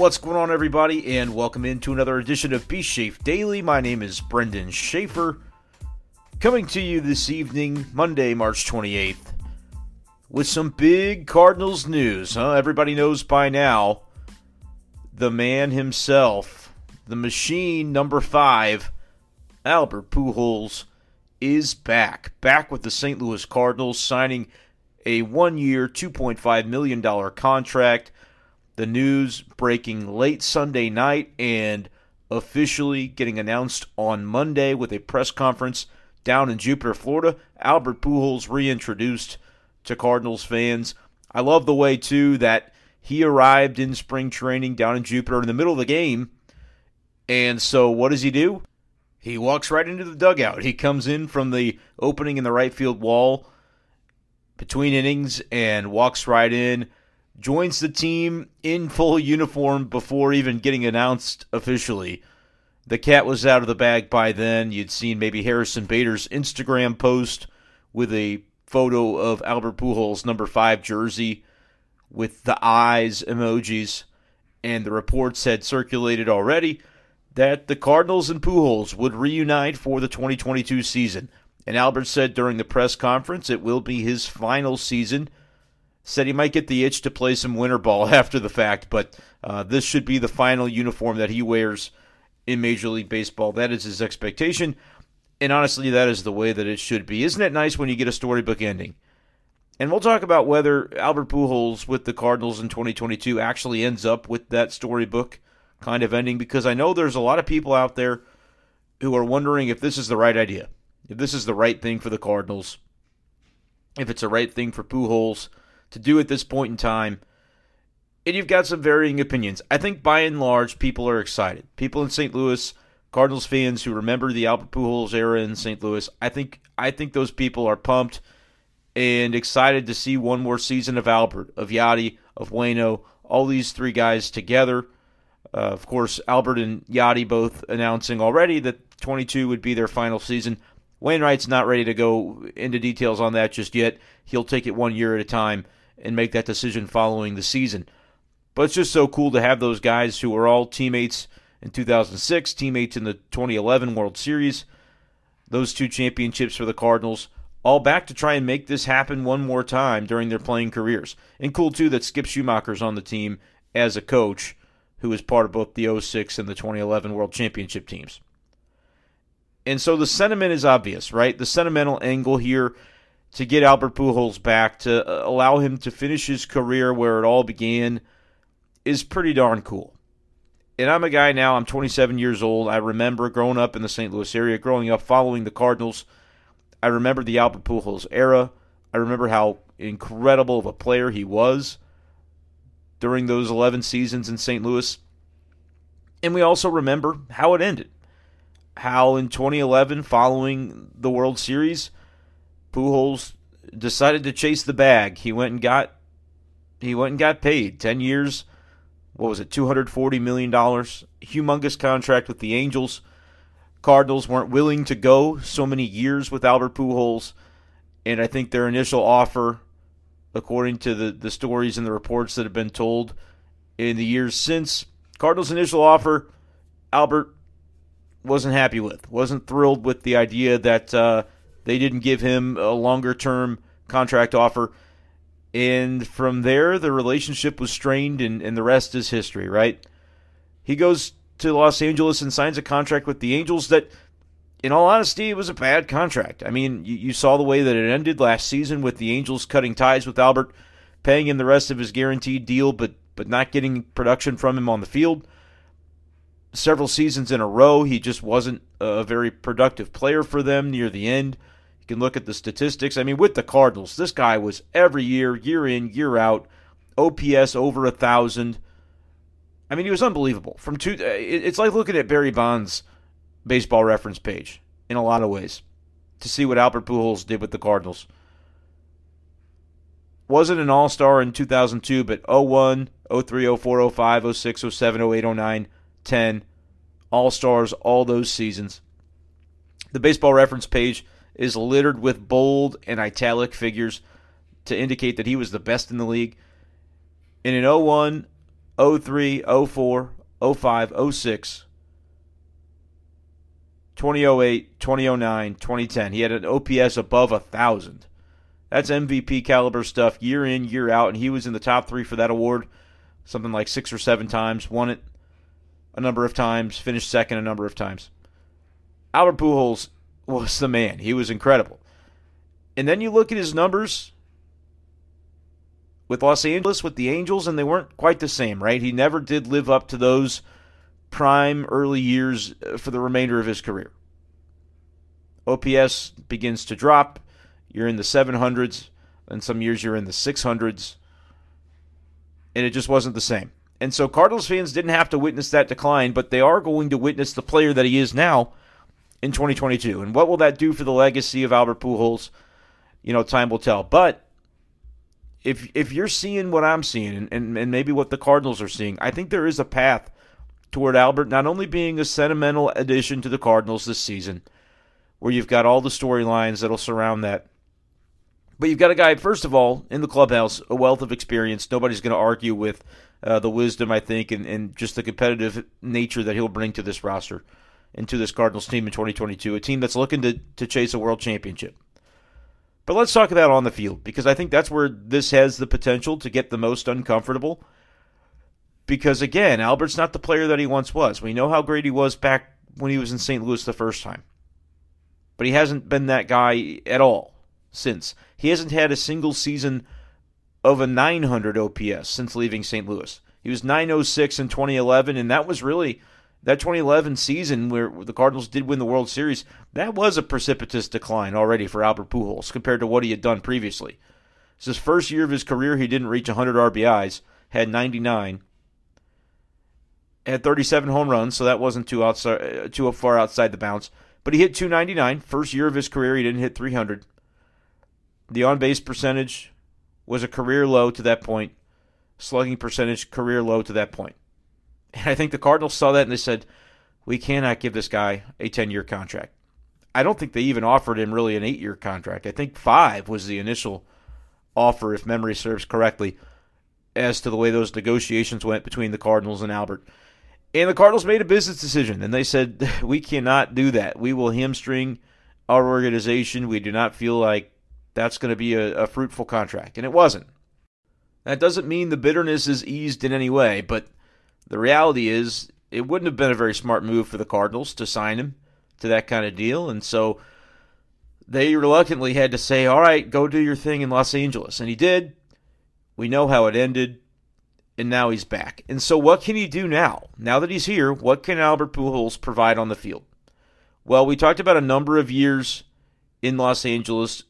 What's going on, everybody, and welcome into another edition of Beast Shafe Daily. My name is Brendan Schaefer, coming to you this evening, Monday, March 28th, with some big Cardinals news. Huh? Everybody knows by now the man himself, the machine number five, Albert Pujols, is back. Back with the St. Louis Cardinals, signing a one year, $2.5 million contract. The news breaking late Sunday night and officially getting announced on Monday with a press conference down in Jupiter, Florida. Albert Pujols reintroduced to Cardinals fans. I love the way, too, that he arrived in spring training down in Jupiter in the middle of the game. And so, what does he do? He walks right into the dugout. He comes in from the opening in the right field wall between innings and walks right in joins the team in full uniform before even getting announced officially. The cat was out of the bag by then. You'd seen maybe Harrison Bader's Instagram post with a photo of Albert Pujols' number five jersey with the eyes emojis, and the reports had circulated already that the Cardinals and Pujols would reunite for the 2022 season. And Albert said during the press conference it will be his final season said he might get the itch to play some winter ball after the fact, but uh, this should be the final uniform that he wears in Major League Baseball. That is his expectation, and honestly, that is the way that it should be. Isn't it nice when you get a storybook ending? And we'll talk about whether Albert Pujols with the Cardinals in 2022 actually ends up with that storybook kind of ending, because I know there's a lot of people out there who are wondering if this is the right idea, if this is the right thing for the Cardinals, if it's the right thing for Pujols to do at this point in time. And you've got some varying opinions. I think by and large, people are excited. People in St. Louis, Cardinals fans who remember the Albert Pujols era in St. Louis, I think I think those people are pumped and excited to see one more season of Albert, of Yadi, of Wayno, all these three guys together. Uh, of course, Albert and Yadi both announcing already that 22 would be their final season. Wainwright's not ready to go into details on that just yet. He'll take it one year at a time and make that decision following the season. But it's just so cool to have those guys who were all teammates in 2006, teammates in the 2011 World Series, those two championships for the Cardinals, all back to try and make this happen one more time during their playing careers. And cool, too, that Skip Schumacher's on the team as a coach who was part of both the 06 and the 2011 World Championship teams. And so the sentiment is obvious, right? The sentimental angle here to get Albert Pujols back, to uh, allow him to finish his career where it all began, is pretty darn cool. And I'm a guy now, I'm 27 years old. I remember growing up in the St. Louis area, growing up following the Cardinals. I remember the Albert Pujols era. I remember how incredible of a player he was during those 11 seasons in St. Louis. And we also remember how it ended. How in 2011, following the World Series, Pujols decided to chase the bag. He went and got he went and got paid 10 years. What was it? 240 million dollars. Humongous contract with the Angels. Cardinals weren't willing to go so many years with Albert Pujols, and I think their initial offer, according to the, the stories and the reports that have been told in the years since, Cardinals' initial offer, Albert wasn't happy with, wasn't thrilled with the idea that uh, they didn't give him a longer term contract offer. And from there, the relationship was strained, and, and the rest is history, right? He goes to Los Angeles and signs a contract with the Angels that, in all honesty, it was a bad contract. I mean, you, you saw the way that it ended last season with the Angels cutting ties with Albert, paying him the rest of his guaranteed deal, but but not getting production from him on the field. Several seasons in a row, he just wasn't a very productive player for them near the end can look at the statistics. I mean, with the Cardinals, this guy was every year, year in, year out, OPS over a thousand. I mean, he was unbelievable. From two, uh, it's like looking at Barry Bonds' baseball reference page in a lot of ways to see what Albert Pujols did with the Cardinals. Wasn't an All Star in 2002, but 01, 03, 04, 05, 06, 07, 08, 09, 10, All Stars all those seasons. The baseball reference page is littered with bold and italic figures to indicate that he was the best in the league. And in 01, 03, 04, 05, 06, 2008, 2009, 2010, he had an OPS above a 1,000. That's MVP caliber stuff year in, year out, and he was in the top three for that award something like six or seven times, won it a number of times, finished second a number of times. Albert Pujols was the man. He was incredible. And then you look at his numbers with Los Angeles, with the Angels, and they weren't quite the same, right? He never did live up to those prime early years uh, for the remainder of his career. OPS begins to drop. You're in the 700s, and some years you're in the 600s. And it just wasn't the same. And so Cardinals fans didn't have to witness that decline, but they are going to witness the player that he is now in 2022. And what will that do for the legacy of Albert Pujols? You know, time will tell. But if if you're seeing what I'm seeing and, and, and maybe what the Cardinals are seeing, I think there is a path toward Albert not only being a sentimental addition to the Cardinals this season, where you've got all the storylines that'll surround that, but you've got a guy, first of all, in the clubhouse, a wealth of experience. Nobody's going to argue with uh, the wisdom, I think, and, and just the competitive nature that he'll bring to this roster and to this Cardinals team in 2022, a team that's looking to, to chase a world championship. But let's talk about on the field because I think that's where this has the potential to get the most uncomfortable. Because again, Albert's not the player that he once was. We know how great he was back when he was in St. Louis the first time. But he hasn't been that guy at all since. He hasn't had a single season of a 900 OPS since leaving St. Louis. He was 906 in 2011, and that was really that 2011 season where the Cardinals did win the World Series. That was a precipitous decline already for Albert Pujols compared to what he had done previously. It's his first year of his career. He didn't reach 100 RBIs, had 99, had 37 home runs, so that wasn't too outside, uh, too far outside the bounds. But he hit 299. First year of his career, he didn't hit 300. The on base percentage was a career low to that point. Slugging percentage, career low to that point. And I think the Cardinals saw that and they said, we cannot give this guy a 10 year contract. I don't think they even offered him really an eight year contract. I think five was the initial offer, if memory serves correctly, as to the way those negotiations went between the Cardinals and Albert. And the Cardinals made a business decision, and they said, we cannot do that. We will hamstring our organization. We do not feel like that's going to be a, a fruitful contract. And it wasn't. That doesn't mean the bitterness is eased in any way, but the reality is it wouldn't have been a very smart move for the Cardinals to sign him to that kind of deal. And so they reluctantly had to say, all right, go do your thing in Los Angeles. And he did. We know how it ended. And now he's back. And so what can he do now? Now that he's here, what can Albert Pujols provide on the field? Well, we talked about a number of years in Los Angeles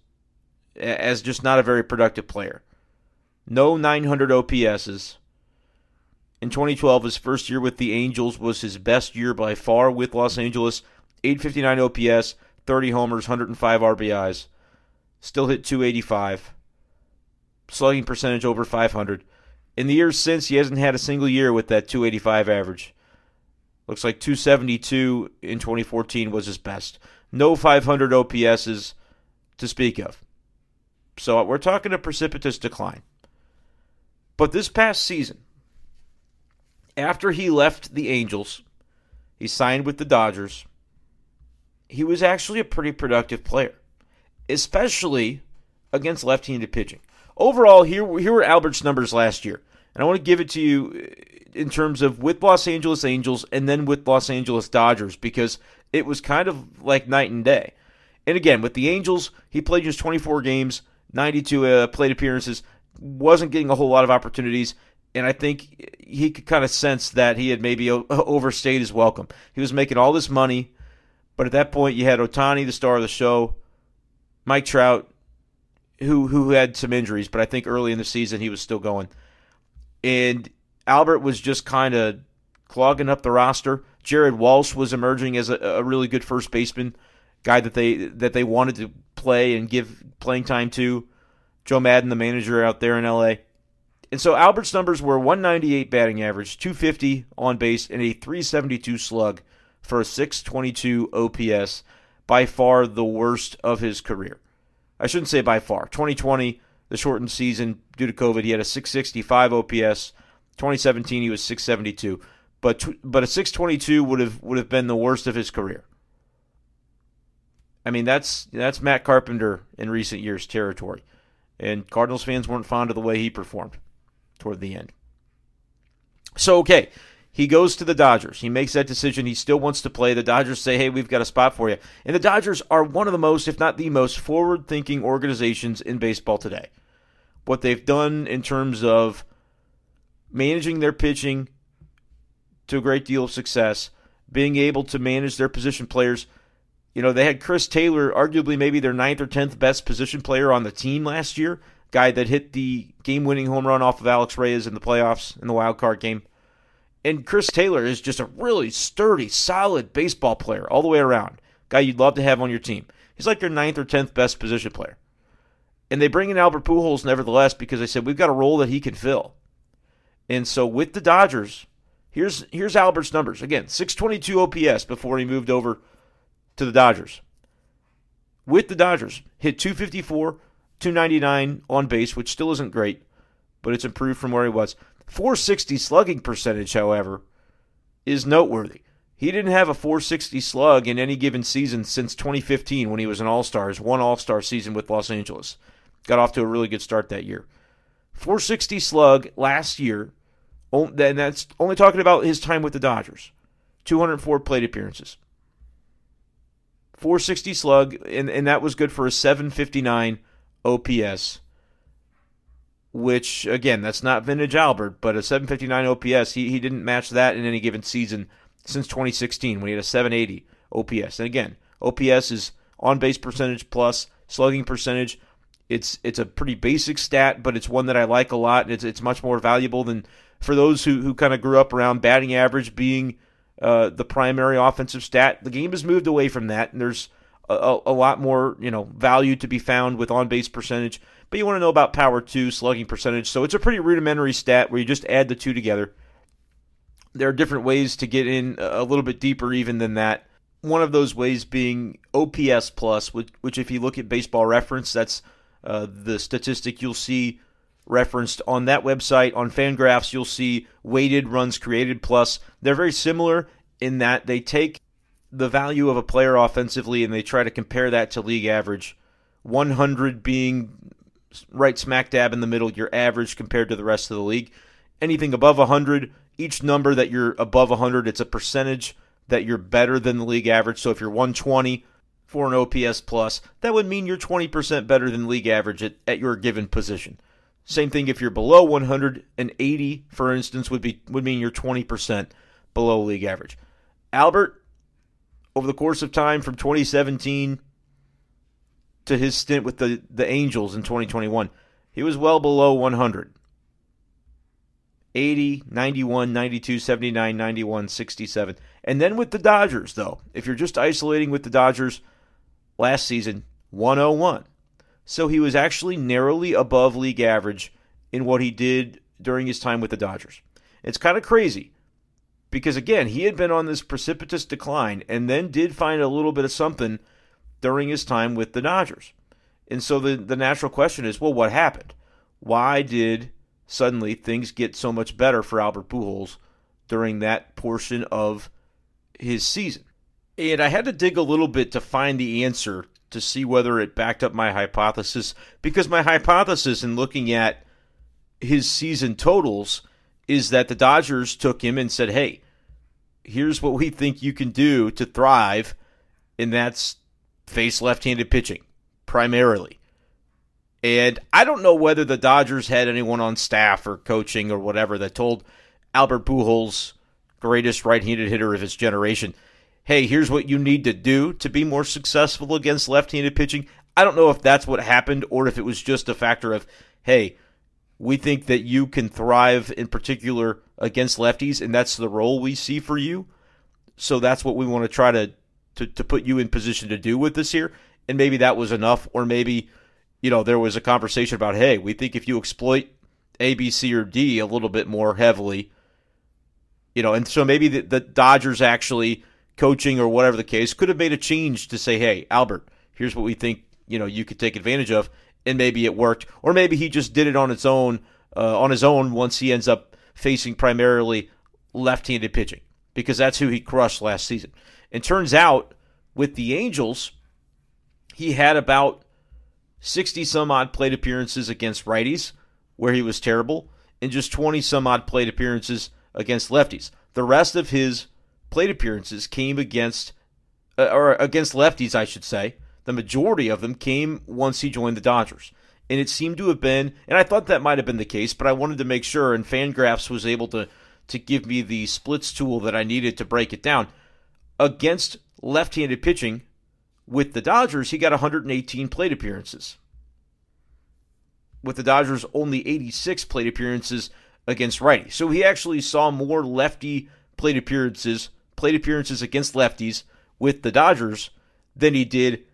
as just not a very productive player. No 900 OPSs. In 2012, his first year with the Angels was his best year by far with Los Angeles. 859 OPS, 30 homers, 105 RBIs. Still hit 285. Slugging percentage over 500. In the years since, he hasn't had a single year with that 285 average. Looks like 272 in 2014 was his best. No 500 OPSs to speak of. So we're talking a precipitous decline. But this past season, after he left the Angels, he signed with the Dodgers. He was actually a pretty productive player, especially against left handed pitching. Overall, here, here were Albert's numbers last year. And I want to give it to you in terms of with Los Angeles Angels and then with Los Angeles Dodgers because it was kind of like night and day. And again, with the Angels, he played just 24 games, 92 uh, plate appearances, wasn't getting a whole lot of opportunities, and I think he could kind of sense that he had maybe overstayed his welcome. He was making all this money, but at that point you had Ohtani, the star of the show, Mike Trout, who who had some injuries, but I think early in the season he was still going. And Albert was just kind of clogging up the roster. Jared Walsh was emerging as a, a, really good first baseman, guy that they that they wanted to play and give playing time to. Joe Maddon, the manager out there in LA. And so Albert's numbers were 198 batting average, 250 on base, and a 372 slug for a 622 OPS, by far the worst of his career. I shouldn't say by far. 2020, the shortened season due to COVID, he had a 665 OPS. 2017, he was 672, but but a 622 would have would have been the worst of his career. I mean, that's that's Matt Carpenter in recent years territory, and Cardinals fans weren't fond of the way he performed toward the end. So okay, he goes to the Dodgers. He makes that decision. He still wants to play. The Dodgers say, hey, we've got a spot for you. And the Dodgers are one of the most, if not the most, forward thinking organizations in baseball today. What they've done in terms of managing their pitching to a great deal of success, being able to manage their position players. You know, they had Chris Taylor, arguably maybe their ninth or tenth best position player on the team last year, guy that hit the game winning home run off of Alex Reyes in the playoffs in the wild card game. And Chris Taylor is just a really sturdy, solid baseball player all the way around. Guy you'd love to have on your team. He's like your ninth or tenth best position player. And they bring in Albert Pujols nevertheless because they said we've got a role that he can fill. And so with the Dodgers, here's here's Albert's numbers. Again, 622 OPS before he moved over to the Dodgers. With the Dodgers, hit 254, 299 on base, which still isn't great, but it's improved from where he was. 460 slugging percentage, however, is noteworthy. He didn't have a 460 slug in any given season since 2015 when he was an All Star, his one All Star season with Los Angeles. Got off to a really good start that year. 460 slug last year, and that's only talking about his time with the Dodgers. 204 plate appearances. 460 slug, and, and that was good for a 759 OPS which again, that's not vintage Albert, but a 759 OPS, he, he didn't match that in any given season since 2016 when he had a 780 OPS. And again, OPS is on base percentage plus slugging percentage. It's it's a pretty basic stat, but it's one that I like a lot. It's it's much more valuable than for those who, who kind of grew up around batting average being uh, the primary offensive stat. The game has moved away from that, and there's a, a lot more you know value to be found with on base percentage but you want to know about power too, slugging percentage. So it's a pretty rudimentary stat where you just add the two together. There are different ways to get in a little bit deeper even than that. One of those ways being OPS plus, which, which if you look at Baseball Reference, that's uh, the statistic you'll see referenced on that website. On Fangraphs, you'll see weighted runs created plus. They're very similar in that they take the value of a player offensively and they try to compare that to league average. 100 being right smack dab in the middle, your average compared to the rest of the league. Anything above 100, each number that you're above 100, it's a percentage that you're better than the league average. So if you're 120 for an OPS plus, that would mean you're 20% better than league average at, at your given position. Same thing if you're below 180, for instance, would be would mean you're 20% below league average. Albert, over the course of time from 2017 to his stint with the, the Angels in 2021. He was well below 100. 80, 91, 92, 79, 91, 67. And then with the Dodgers, though, if you're just isolating with the Dodgers last season, 101. So he was actually narrowly above league average in what he did during his time with the Dodgers. It's kind of crazy because, again, he had been on this precipitous decline and then did find a little bit of something during his time with the Dodgers. And so the, the natural question is well, what happened? Why did suddenly things get so much better for Albert Pujols during that portion of his season? And I had to dig a little bit to find the answer to see whether it backed up my hypothesis because my hypothesis in looking at his season totals is that the Dodgers took him and said, "Hey, here's what we think you can do to thrive." And that's face left handed pitching primarily. And I don't know whether the Dodgers had anyone on staff or coaching or whatever that told Albert Pujols, greatest right-handed hitter of his generation, "Hey, here's what you need to do to be more successful against left-handed pitching." I don't know if that's what happened or if it was just a factor of, hey, we think that you can thrive in particular against lefties, and that's the role we see for you. So that's what we want to try to, to, to put you in position to do with this here. And maybe that was enough, or maybe, you know, there was a conversation about, hey, we think if you exploit A, B, C, or D a little bit more heavily, you know, and so maybe the, the Dodgers actually coaching or whatever the case could have made a change to say, hey, Albert, here's what we think, you know, you could take advantage of and maybe it worked, or maybe he just did it on its own, uh, on his own once he ends up facing primarily left-handed pitching because that's who he crushed last season. And turns out with the Angels, he had about 60 some odd plate appearances against righties where he was terrible and just 20 some odd plate appearances against lefties. The rest of his plate appearances came against uh, or against lefties, I should say, the majority of them came once he joined the Dodgers. And it seemed to have been, and I thought that might have been the case, but I wanted to make sure, and Fangraphs was able to, to give me the splits tool that I needed to break it down. Against left handed pitching with the Dodgers, he got 118 plate appearances. With the Dodgers, only 86 plate appearances against righty. So he actually saw more lefty plate appearances, plate appearances against lefties with the Dodgers than he did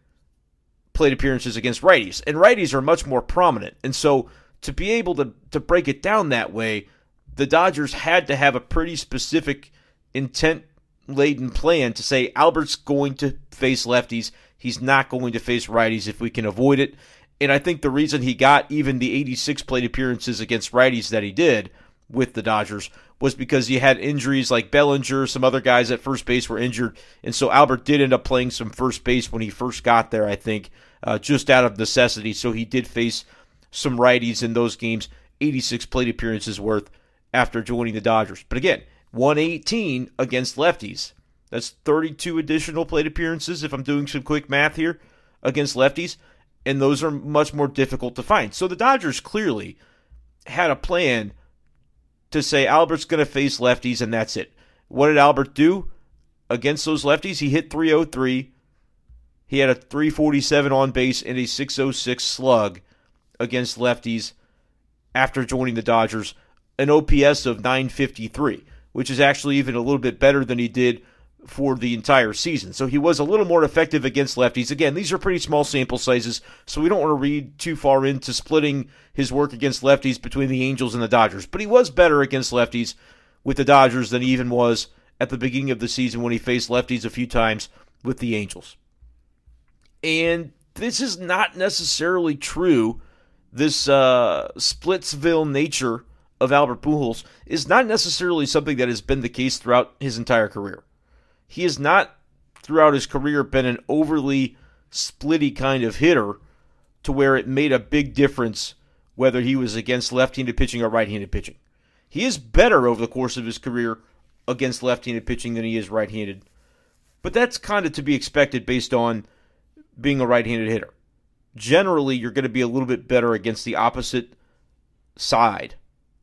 plate appearances against righties, and righties are much more prominent. And so to be able to to break it down that way, the Dodgers had to have a pretty specific intent laden plan to say Albert's going to face lefties, he's not going to face righties if we can avoid it. And I think the reason he got even the 86 plate appearances against righties that he did with the Dodgers was because he had injuries like Bellinger, some other guys at first base were injured, and so Albert did end up playing some first base when he first got there, I think, uh, just out of necessity. So he did face some righties in those games, 86 plate appearances worth after joining the Dodgers. But again, 118 against lefties. That's 32 additional plate appearances if I'm doing some quick math here against lefties, and those are much more difficult to find. So the Dodgers clearly had a plan to say Albert's going to face lefties and that's it. What did Albert do against those lefties? He hit 303. He had a 347 on base and a 606 slug against lefties after joining the Dodgers, an OPS of 953, which is actually even a little bit better than he did for the entire season. So he was a little more effective against lefties. Again, these are pretty small sample sizes, so we don't want to read too far into splitting his work against lefties between the Angels and the Dodgers. But he was better against lefties with the Dodgers than he even was at the beginning of the season when he faced lefties a few times with the Angels. And this is not necessarily true. This uh, Splitsville nature of Albert Pujols is not necessarily something that has been the case throughout his entire career. He has not, throughout his career, been an overly splitty kind of hitter to where it made a big difference whether he was against left handed pitching or right handed pitching. He is better over the course of his career against left handed pitching than he is right handed. But that's kind of to be expected based on being a right handed hitter. Generally, you're going to be a little bit better against the opposite side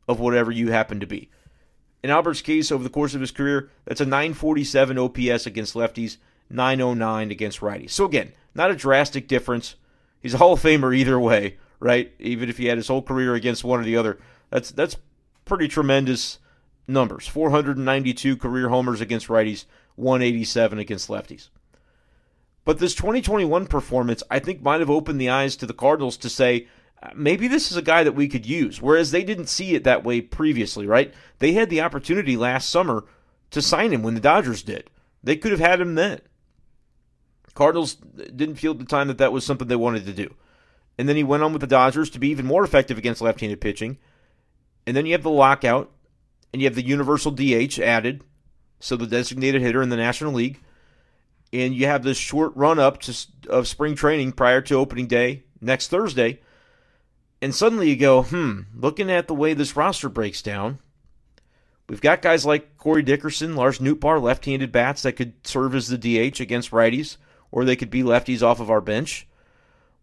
of whatever you happen to be. In Albert's case, over the course of his career, that's a 947 OPS against lefties, 909 against righties. So again, not a drastic difference. He's a Hall of Famer either way, right? Even if he had his whole career against one or the other, that's that's pretty tremendous numbers. 492 career homers against righties, 187 against lefties. But this 2021 performance, I think, might have opened the eyes to the Cardinals to say, maybe this is a guy that we could use. Whereas they didn't see it that way previously, right? They had the opportunity last summer to sign him when the Dodgers did. They could have had him then. Cardinals didn't feel at the time that that was something they wanted to do. And then he went on with the Dodgers to be even more effective against left handed pitching. And then you have the lockout, and you have the universal DH added, so the designated hitter in the National League. And you have this short run up to, of spring training prior to opening day next Thursday and suddenly you go, hmm, looking at the way this roster breaks down, we've got guys like Corey Dickerson, Lars Nootbaar, left handed bats that could serve as the DH against righties, or they could be lefties off of our bench.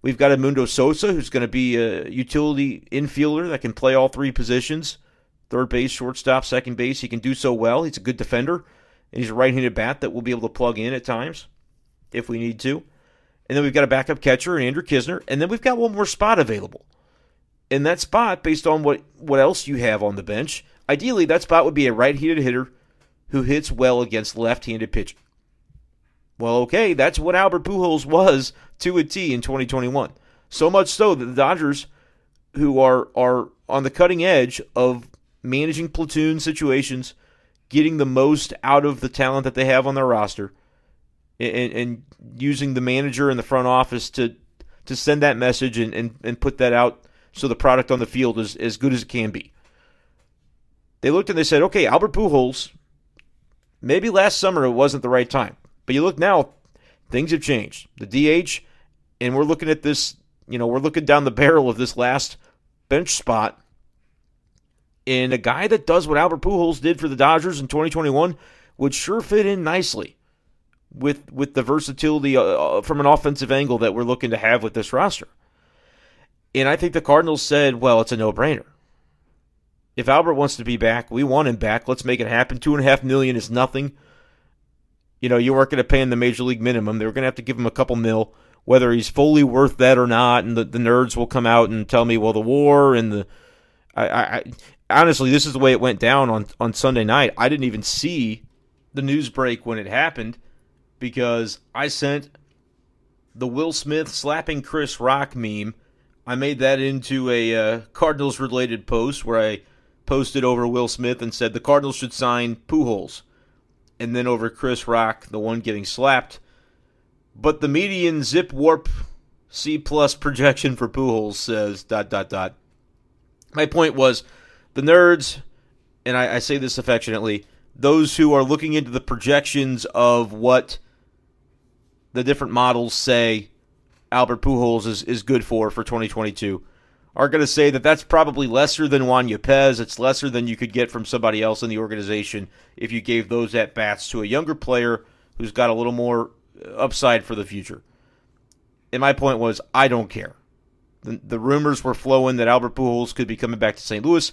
We've got Edmundo Sosa, who's going to be a utility infielder that can play all three positions third base, shortstop, second base. He can do so well. He's a good defender, and he's a right handed bat that we'll be able to plug in at times if we need to. and then we've got a backup catcher and Andrew Knizner. and then we've got one more spot available. In that spot, based on what, what else you have on the bench, ideally that spot would be a right-handed hitter who hits well against left-handed pitching. Well, okay, that's what Albert Pujols was to a T in 2021. So much so that the Dodgers, who are are on the cutting edge of managing platoon situations, getting the most out of the talent that they have on their roster, and, and using the manager and the front office to to send that message and, and, and put that out so the product on the field is as good as it can be. They looked and they said, okay, Albert Pujols, maybe last summer it wasn't the right time. But you look now, things have changed. The DH, and we're looking at this, you know, we're looking down the barrel of this last bench spot. And a guy that does what Albert Pujols did for the Dodgers in 2021 would sure fit in nicely with with the versatility uh, uh, from an offensive angle that we're looking to have with this roster. And I think the Cardinals said, well, it's a no brainer. If Albert wants to be back, we want him back. Let's make it happen. Two and a half million is nothing. You know, you weren't going to pay him the major league minimum. They were going to have to give him a couple mil, whether he's fully worth that or not. And the, the nerds will come out and tell me, well, the war and the. I, I, honestly, this is the way it went down on, on Sunday night. I didn't even see the news break when it happened because I sent the Will Smith slapping Chris Rock meme. I made that into a uh, Cardinals related post where I posted over Will Smith and said the Cardinals should sign Pujols. And then over Chris Rock, the one getting slapped. But the median zip warp C plus projection for Pujols says dot dot dot. My point was the nerds, and I, I say this affectionately, those who are looking into the projections of what the different models say Albert Pujols is, is good for for 2022 are going to say that that's probably lesser than Juan Yepez. It's lesser than you could get from somebody else in the organization if you gave those at bats to a younger player who's got a little more upside for the future. And my point was, I don't care. The, the rumors were flowing that Albert Pujols could be coming back to St. Louis.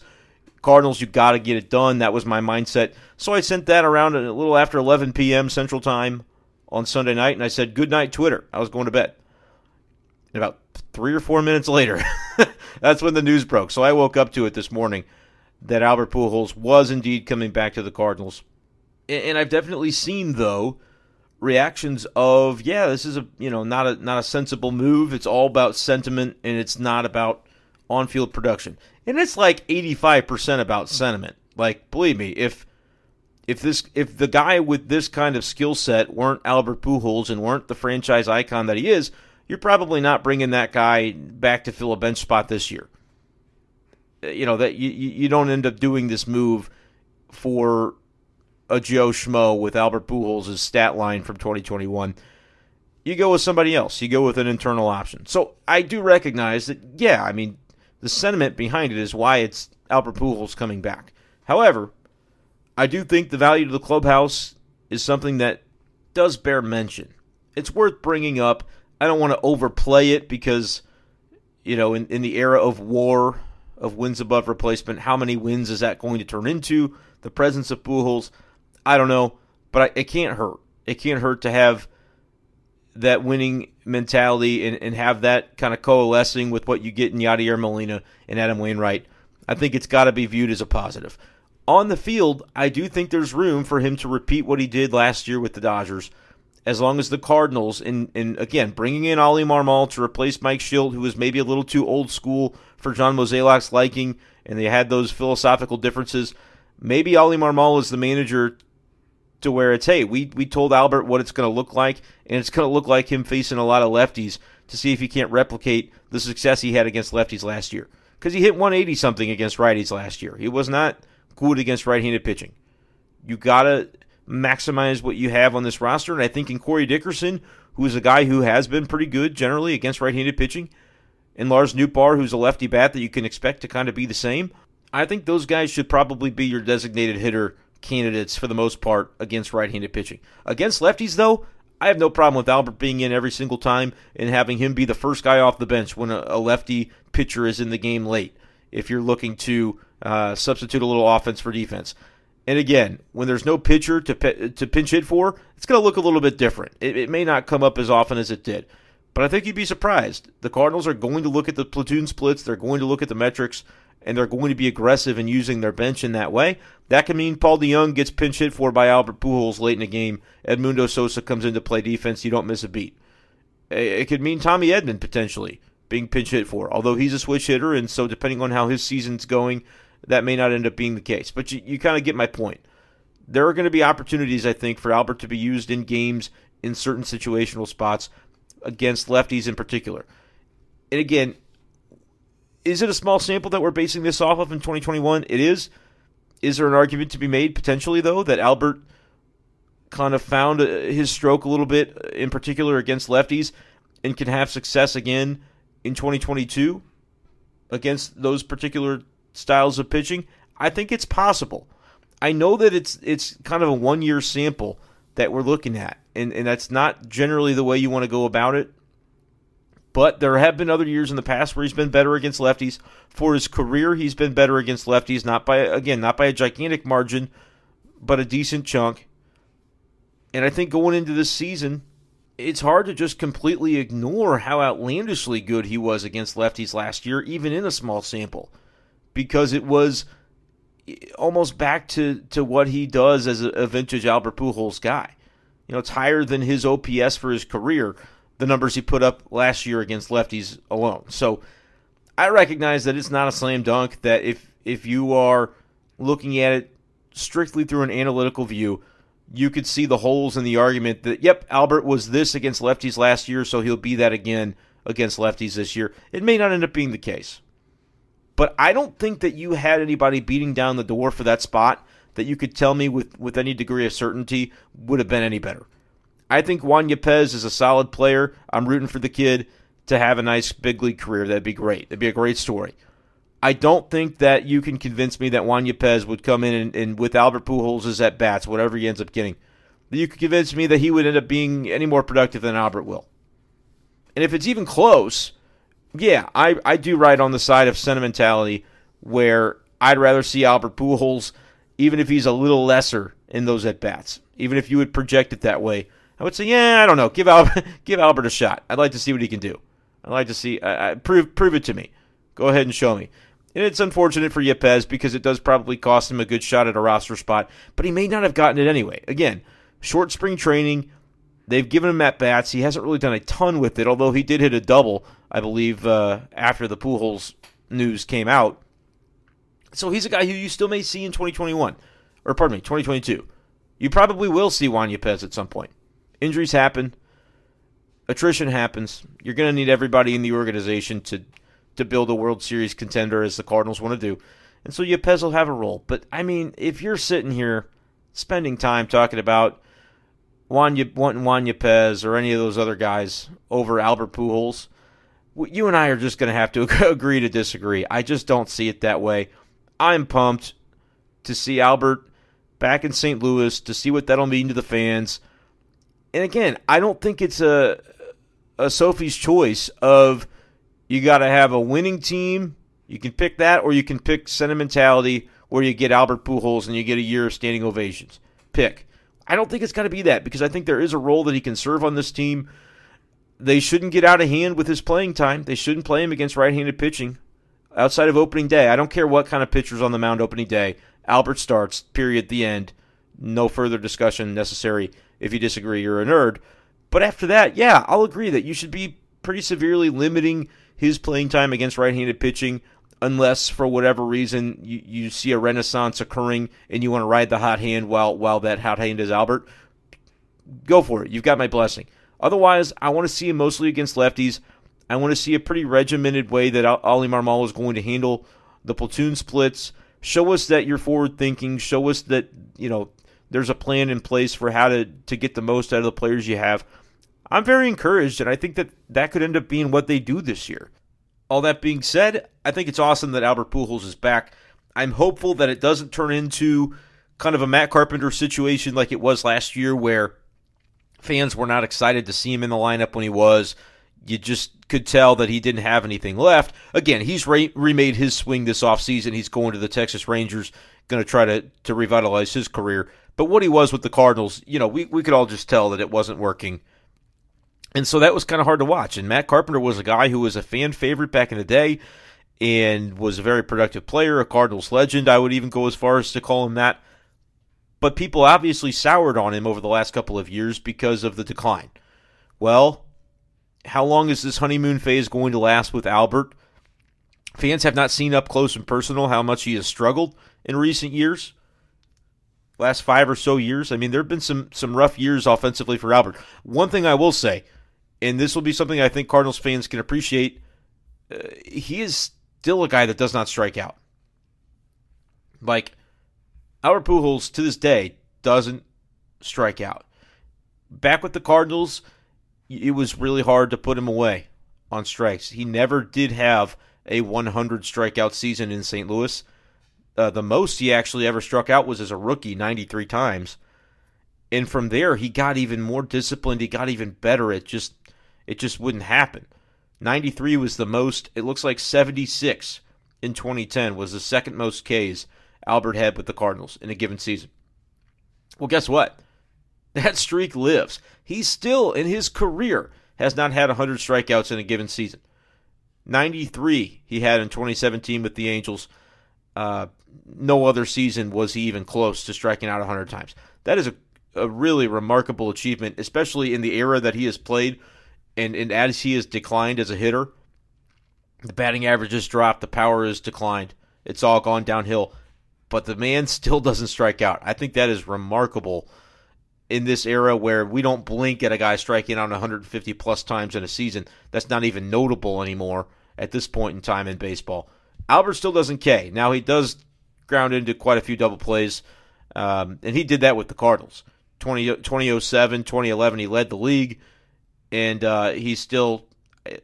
Cardinals, you got to get it done. That was my mindset. So I sent that around a little after 11 p.m. Central Time on Sunday night, and I said, Good night, Twitter. I was going to bed. And about three or four minutes later, that's when the news broke. So I woke up to it this morning that Albert Pujols was indeed coming back to the Cardinals. And I've definitely seen, though, reactions of, yeah, this is a you know not a not a sensible move. It's all about sentiment, and it's not about on-field production. And it's like 85% about sentiment. Like, believe me, if if this if the guy with this kind of skill set weren't Albert Pujols and weren't the franchise icon that he is, you're probably not bringing that guy back to fill a bench spot this year. Uh, you know that you you don't end up doing this move for a Joe Schmo with Albert Pujols' stat line from 2021. You go with somebody else. You go with an internal option. So I do recognize that. Yeah, I mean the sentiment behind it is why it's Albert Pujols coming back. However, I do think the value to the clubhouse is something that does bear mention. It's worth bringing up. I don't want to overplay it because, you know, in, in the era of war, of wins above replacement, how many wins is that going to turn into? The presence of Pujols, I don't know, but I, it can't hurt. It can't hurt to have that winning mentality and, and have that kind of coalescing with what you get in Yadier Molina and Adam Wainwright. I think it's got to be viewed as a positive on the field, I do think there's room for him to repeat what he did last year with the Dodgers, as long as the Cardinals, and, and again, bringing in Oli Marmol to replace Mike Shildt, who was maybe a little too old school for John Mozeliak's liking, and they had those philosophical differences. Maybe Oli Marmol is the manager to where it's, hey, we, we told Albert what it's going to look like, and it's going to look like him facing a lot of lefties to see if he can't replicate the success he had against lefties last year. Because he hit 180 something against righties last year. He was not good against right-handed pitching. You gotta maximize what you have on this roster, and I think in Corey Dickerson, who is a guy who has been pretty good generally against right-handed pitching, and Lars Nootbaar, who's a lefty bat that you can expect to kind of be the same. I think those guys should probably be your designated hitter candidates for the most part against right-handed pitching. Against lefties, though, I have no problem with Albert being in every single time and having him be the first guy off the bench when a, a lefty pitcher is in the game late. If you're looking to uh, substitute a little offense for defense. And again, when there's no pitcher to to pinch hit for, it's going to look a little bit different. It, it, may not come up as often as it did, But I think you'd be surprised. The Cardinals are going to look at the platoon splits, they're going to look at the metrics, and they're going to be aggressive in using their bench in that way. That can mean Paul DeJong gets pinch hit for by Albert Pujols late in the game. Edmundo Sosa comes in to play defense. You don't miss a beat. It could mean Tommy Edman potentially being pinch hit for, although he's a switch hitter, and so depending on how his season's going, that may not end up being the case. But you, you kind of get my point. There are going to be opportunities, I think, for Albert to be used in games in certain situational spots against lefties in particular. And again, is it a small sample that we're basing this off of in 2021? It is. Is there an argument to be made potentially though that Albert kind of found uh, his stroke a little bit uh, in particular against lefties and can have success again in 2022 against those particular styles of pitching? I think it's possible. I know that it's it's kind of a one year sample that we're looking at, and, and that's not generally the way you want to go about it. But there have been other years in the past where he's been better against lefties. For his career, he's been better against lefties, not by again, not by a gigantic margin, but a decent chunk. And I think going into this season, it's hard to just completely ignore how outlandishly good he was against lefties last year, even in a small sample, because it was eh, almost back to, to what he does as a, a vintage Albert Pujols guy. You know, it's higher than his OPS for his career, the numbers he put up last year against lefties alone. So I recognize that it's not a slam dunk, that if, if you are looking at it strictly through an analytical view, you could see the holes in the argument that, yep, Albert was this against lefties last year, so he'll be that again against lefties this year. It may not end up being the case. But I don't think that you had anybody beating down the door for that spot that you could tell me with, with any degree of certainty would have been any better. I think Juan Yepez is a solid player. I'm rooting for the kid to have a nice big league career. That'd be great. That'd be a great story. I don't think that you can convince me that Juan Yepez would come in and, and with Albert Pujols' at bats, whatever he ends up getting, that you could convince me that he would end up being any more productive than Albert will. And if it's even close, yeah, I, I do ride on the side of sentimentality where I'd rather see Albert Pujols, even if he's a little lesser in those at bats. Even if you would project it that way, I would say, yeah, I don't know, give Albert give Albert a shot. I'd like to see what he can do. I'd like to see uh, prove prove it to me. Go ahead and show me. And it's unfortunate for Yepez because it does probably cost him a good shot at a roster spot, but he may not have gotten it anyway. Again, short spring training. They've given him at bats. He hasn't really done a ton with it, although he did hit a double, I believe, uh, after the Pujols news came out. So he's a guy who you still may see in 2021, or pardon me, 2022. You probably will see Juan Yepez at some point. Injuries happen, attrition happens. You're going to need everybody in the organization to to build a World Series contender as the Cardinals want to do. And so Yepez will have a role. But, I mean, if you're sitting here spending time talking about Juan, wanting Juan Yepez or any of those other guys over Albert Pujols, you and I are just going to have to agree to disagree. I just don't see it that way. I'm pumped to see Albert back in St. Louis, to see what that'll mean to the fans. And again, I don't think it's a a Sophie's choice of – you got to have a winning team. You can pick that, or you can pick sentimentality, where you get Albert Pujols and you get a year of standing ovations. Pick. I don't think it's got to be that because I think there is a role that he can serve on this team. They shouldn't get out of hand with his playing time. They shouldn't play him against right-handed pitching outside of opening day. I don't care what kind of pitcher's on the mound opening day. Albert starts. Period. The end. No further discussion necessary. If you disagree, you're a nerd. But after that, yeah, I'll agree that you should be pretty severely limiting his playing time against right-handed pitching unless for whatever reason you, you see a renaissance occurring and you want to ride the hot hand while while that hot hand is Albert, go for it. You've got my blessing. Otherwise, I want to see him mostly against lefties. I want to see a pretty regimented way that Oli Marmol is going to handle the platoon splits. Show us that you're forward thinking. Show us that you know there's a plan in place for how to to get the most out of the players you have. I'm very encouraged, and I think that that could end up being what they do this year. All that being said, I think it's awesome that Albert Pujols is back. I'm hopeful that it doesn't turn into kind of a Matt Carpenter situation like it was last year, where fans were not excited to see him in the lineup when he was. You just could tell that he didn't have anything left. Again, he's re- remade his swing this offseason. He's going to the Texas Rangers, going to try to, to revitalize his career. But what he was with the Cardinals, you know, we, we could all just tell that it wasn't working And so that was kind of hard to watch. And Matt Carpenter was a guy who was a fan favorite back in the day and was a very productive player, a Cardinals legend. I would even go as far as to call him that. But people obviously soured on him over the last couple of years because of the decline. Well, how long is this honeymoon phase going to last with Albert? Fans have not seen up close and personal how much he has struggled in recent years. Last five or so years. I mean, there have been some some rough years offensively for Albert. One thing I will say, and this will be something I think Cardinals fans can appreciate, uh, he is still a guy that does not strike out. Like Albert Pujols to this day doesn't strike out. Back with the Cardinals, it was really hard to put him away on strikes. He never did have a 100 strikeout season in St. Louis. Uh, the most he actually ever struck out was as a rookie, 93 times. And from there, he got even more disciplined. He got even better. at just, it just wouldn't happen. 93 was the most. It looks like 76 in 2010 was the second most Ks Albert had with the Cardinals in a given season. Well, guess what? That streak lives. He still, in his career, has not had 100 strikeouts in a given season. 93 he had in 2017 with the Angels. Uh, no other season was he even close to striking out 100 times. That is a, a really remarkable achievement, especially in the era that he has played and, and as he has declined as a hitter. The batting average has dropped, the power has declined. It's all gone downhill. But the man still doesn't strike out. I think that is remarkable in this era where we don't blink at a guy striking out 150 plus times in a season. That's not even notable anymore at this point in time in baseball. Albert still doesn't K. Now he does ground into quite a few double plays, um, and he did that with the Cardinals. 20, 2007, 2011, he led the league, and uh, he's still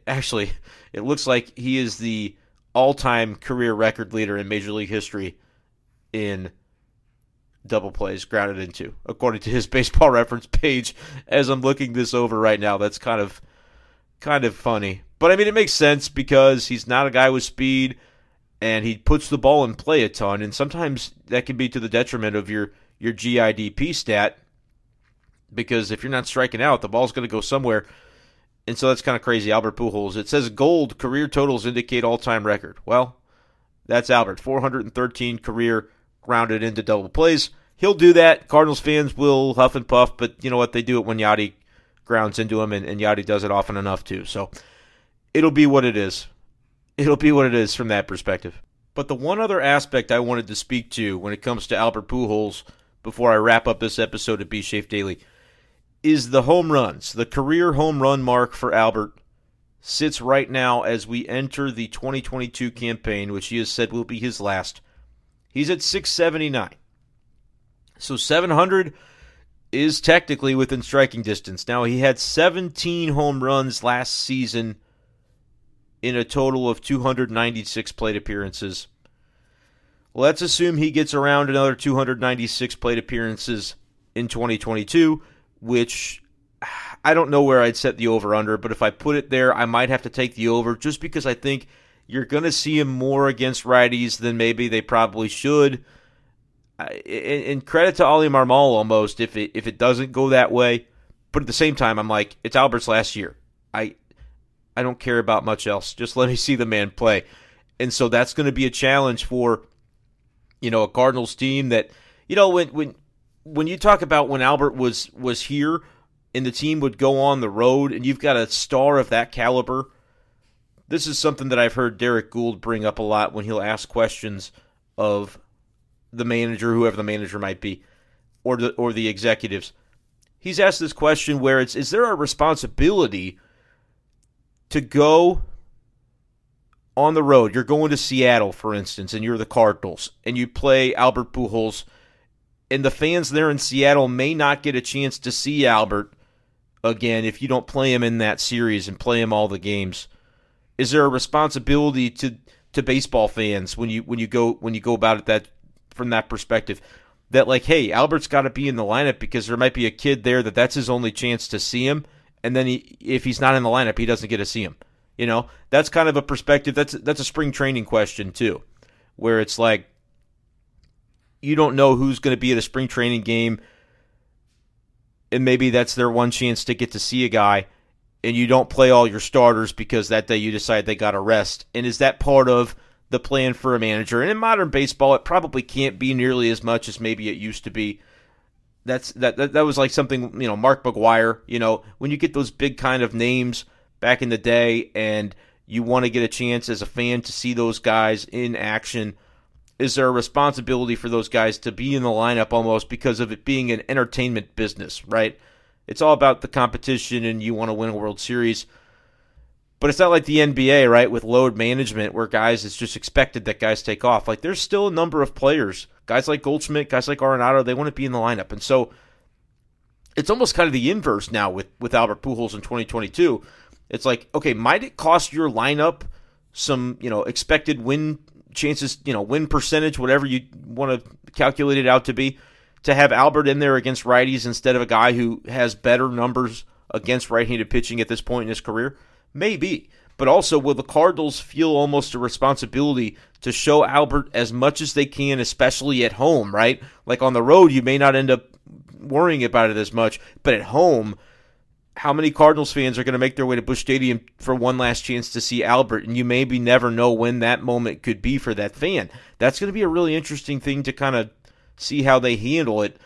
actually. It looks like he is the all-time career record leader in Major League history in double plays grounded into, according to his baseball reference page. As I'm looking this over right now, that's kind of kind of funny. But I mean, it makes sense because he's not a guy with speed, and he puts the ball in play a ton, and sometimes that can be to the detriment of your your GIDP stat. Because if you're not striking out, the ball's going to go somewhere. And so that's kind of crazy. Albert Pujols. It says gold career totals indicate all time record. Well, that's Albert. 413 career grounded into double plays. He'll do that. Cardinals fans will huff and puff, but you know what? They do it when Yadi grounds into him, and, and Yadi does it often enough too. So it'll be what it is. It'll be what it is from that perspective. But the one other aspect I wanted to speak to when it comes to Albert Pujols before I wrap up this episode of B Shafe Daily is the home runs. The career home run mark for Albert sits right now as we enter the 2022 campaign, which he has said will be his last. He's at 679. So 700 is technically within striking distance. Now, he had 17 home runs last season in a total of 296 plate appearances. Let's assume he gets around another 296 plate appearances in 2022 which I don't know where I'd set the over under, but if I put it there, I might have to take the over just because I think you're going to see him more against righties than maybe they probably should. And credit to Oli Marmol almost if it if it doesn't go that way, but at the same time, I'm like it's Albert's last year. I I don't care about much else. Just let me see the man play, and so that's going to be a challenge for you know a Cardinals team that you know when when when you talk about when Albert was was here and the team would go on the road and you've got a star of that caliber, this is something that I've heard Derrick Goold bring up a lot when he'll ask questions of the manager, whoever the manager might be, or the or the executives. He's asked this question where it's is there a responsibility to go on the road? You're going to Seattle, for instance, and you're the Cardinals, and you play Albert Pujols and the fans there in Seattle may not get a chance to see Albert again if you don't play him in that series and play him all the games. Is there a responsibility to to baseball fans when you when you go when you go about it that from that perspective that like hey Albert's got to be in the lineup because there might be a kid there that that's his only chance to see him and then he, if he's not in the lineup he doesn't get to see him. You know, that's kind of a perspective that's that's a spring training question too where it's like you don't know who's going to be at a spring training game, and maybe that's their one chance to get to see a guy. and you don't play all your starters because that day you decide they got to rest? And is that part of the plan for a manager? And in modern baseball, it probably can't be nearly as much as maybe it used to be. That's that that, that was like something you know Mark McGwire. You know when you get those big kind of names back in the day, and you want to get a chance as a fan to see those guys in action. Is there a responsibility for those guys to be in the lineup almost because of it being an entertainment business, right? It's all about the competition and you want to win a World Series. But it's not like the NBA, right, with load management where guys, it's just expected that guys take off. Like there's still a number of players, guys like Goldschmidt, guys like Arenado, they want to be in the lineup. And so it's almost kind of the inverse now with, with Albert Pujols in 2022. It's like, okay, might it cost your lineup some, you know, expected win chances, you know, win percentage, whatever you want to calculate it out to be, to have Albert in there against righties instead of a guy who has better numbers against right-handed pitching at this point in his career? Maybe. But also, will the Cardinals feel almost a responsibility to show Albert as much as they can, especially at home, right? Like on the road, you may not end up worrying about it as much, but at home, how many Cardinals fans are going to make their way to Busch Stadium for one last chance to see Albert, and you maybe never know when that moment could be for that fan. That's going to be a really interesting thing to kind of see how they handle it,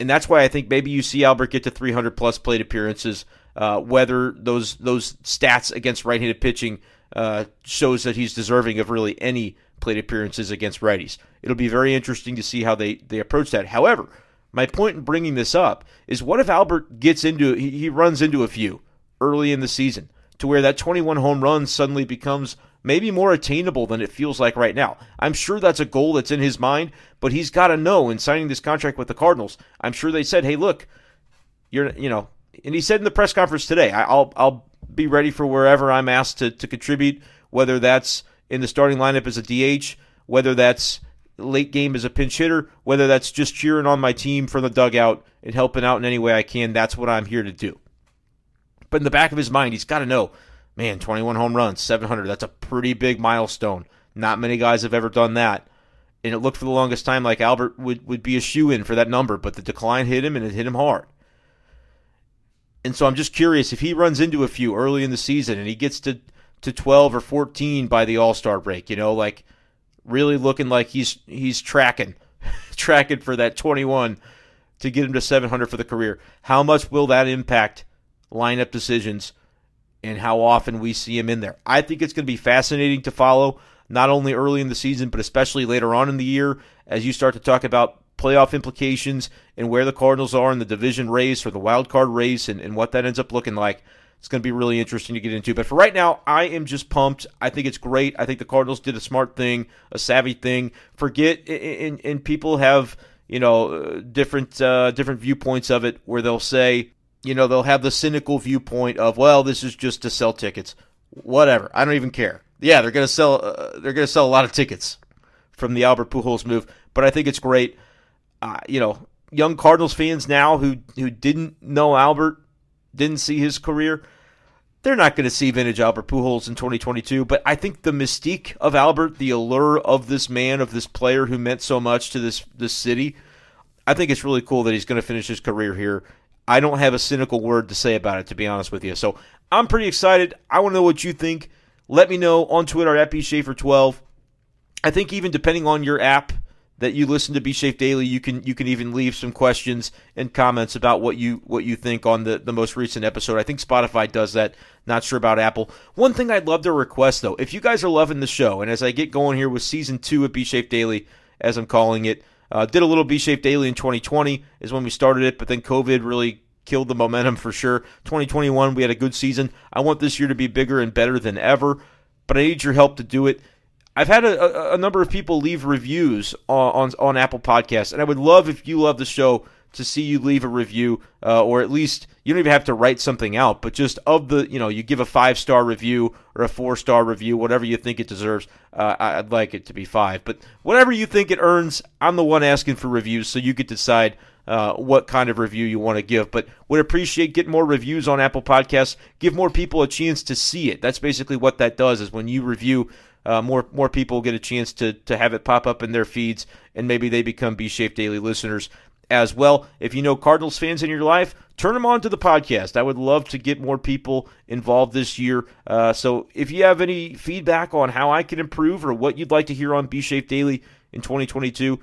and that's why I think maybe you see Albert get to 300 plus plate appearances. Uh, whether those those stats against right-handed pitching uh, shows that he's deserving of really any plate appearances against righties. It'll be very interesting to see how they they approach that. However my point in bringing this up is what if Albert gets into he, he runs into a few early in the season to where that 21 home run suddenly becomes maybe more attainable than it feels like right now. I'm sure that's a goal that's in his mind, but he's got to know in signing this contract with the Cardinals. I'm sure they said, "Hey, look, you're you know," and he said in the press conference today, "I'll I'll be ready for wherever I'm asked to to contribute, whether that's in the starting lineup as a DH, whether that's late game as a pinch hitter, whether that's just cheering on my team from the dugout and helping out in any way I can, that's what I'm here to do. But in the back of his mind, he's got to know, man, 21 home runs, 700, that's a pretty big milestone. Not many guys have ever done that. And it looked for the longest time like Albert would, would be a shoe in for that number, but the decline hit him and it hit him hard. And so I'm just curious if he runs into a few early in the season and he gets to, to 12 or 14 by the All Star break, you know, like really looking like he's he's tracking tracking for that 21 to get him to 700 for the career. How much will that impact lineup decisions and how often we see him in there? I think it's going to be fascinating to follow not only early in the season but especially later on in the year as you start to talk about playoff implications and where the Cardinals are in the division race or the wild card race and, and what that ends up looking like. It's going to be really interesting to get into. But for right now, I am just pumped. I think it's great. I think the Cardinals did a smart thing, a savvy thing. Forget, and, and people have you know different uh, different viewpoints of it, where they'll say, you know, they'll have the cynical viewpoint of, well, this is just to sell tickets. Whatever. I don't even care. Yeah, they're going to sell. Uh, they're going to sell a lot of tickets from the Albert Pujols move, but I think it's great. Uh, you know, young Cardinals fans now who who didn't know Albert didn't see his career. They're not going to see vintage Albert Pujols in 2022, but I think the mystique of Albert, the allure of this man, of this player who meant so much to this this city, I think it's really cool that he's going to finish his career here. I don't have a cynical word to say about it, to be honest with you. So I'm pretty excited. I want to know what you think. Let me know on Twitter at bshafer12. I think even depending on your app that you listen to B Shafe Daily, you can you can even leave some questions and comments about what you what you think on the, the most recent episode. I think Spotify does that. Not sure about Apple. One thing I'd love to request though, if you guys are loving the show, and as I get going here with season two of B Shafe Daily, as I'm calling it, uh, did a little B Shafe Daily in 2020 is when we started it, but then COVID really killed the momentum for sure. 2021 we had a good season. I want this year to be bigger and better than ever, but I need your help to do it I've had a, a, number of people leave reviews on, on, on Apple Podcasts, and I would love if you love the show to see you leave a review, uh, or at least you don't even have to write something out, but just of the you know you give a five star review or a four star review, whatever you think it deserves. Uh, I'd like it to be five, but whatever you think it earns, I'm the one asking for reviews, so you could decide. Uh, what kind of review you want to give, but would appreciate getting more reviews on Apple Podcasts. Give more people a chance to see it. That's basically what that does. Is when you review, uh, more more people get a chance to to have it pop up in their feeds, and maybe they become B Shafe Daily listeners. as well. If you know Cardinals fans in your life, turn them on to the podcast. I would love to get more people involved this year. Uh, so if you have any feedback on how I can improve or what you'd like to hear on B Shafe Daily in 2022,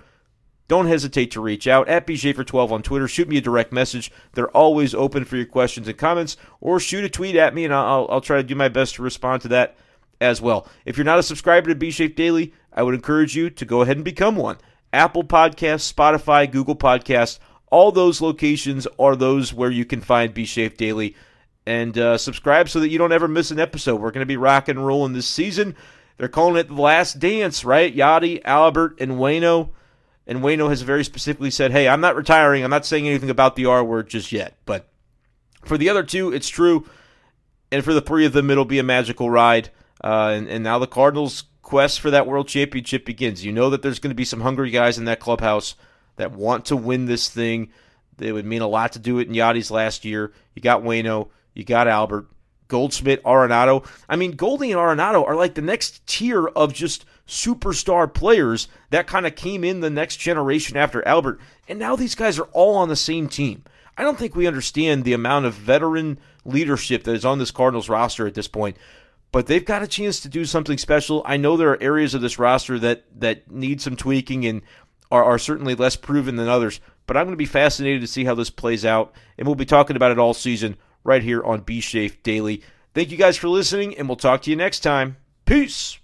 don't hesitate to reach out at bshafer12 on Twitter. Shoot me a direct message. They're always open for your questions and comments, or shoot a tweet at me, and I'll, I'll try to do my best to respond to that as well. If you're not a subscriber to B Shafe Daily, I would encourage you to go ahead and become one. Apple Podcasts, Spotify, Google Podcasts, all those locations are those where you can find B Shafe Daily. And uh, subscribe so that you don't ever miss an episode. We're going to be rock and rolling this season. They're calling it the last dance, right? Yadi, Albert, and Wayno. And Wayno has very specifically said, hey, I'm not retiring. I'm not saying anything about the R word just yet. But for the other two, it's true. And for the three of them, it'll be a magical ride. Uh, and, and now the Cardinals' quest for that world championship begins. You know that there's going to be some hungry guys in that clubhouse that want to win this thing. It would mean a lot to do it in Yadi's last year. You got Wayno, you got Albert, Goldschmidt, Arenado. I mean, Goldie and Arenado are like the next tier of just superstar players that kind of came in the next generation after Albert. And now these guys are all on the same team. I don't think we understand the amount of veteran leadership that is on this Cardinals roster at this point. But they've got a chance to do something special. I know there are areas of this roster that that need some tweaking and are, are certainly less proven than others. But I'm going to be fascinated to see how this plays out, and we'll be talking about it all season right here on B Shafe Daily. Thank you guys for listening, and we'll talk to you next time. Peace.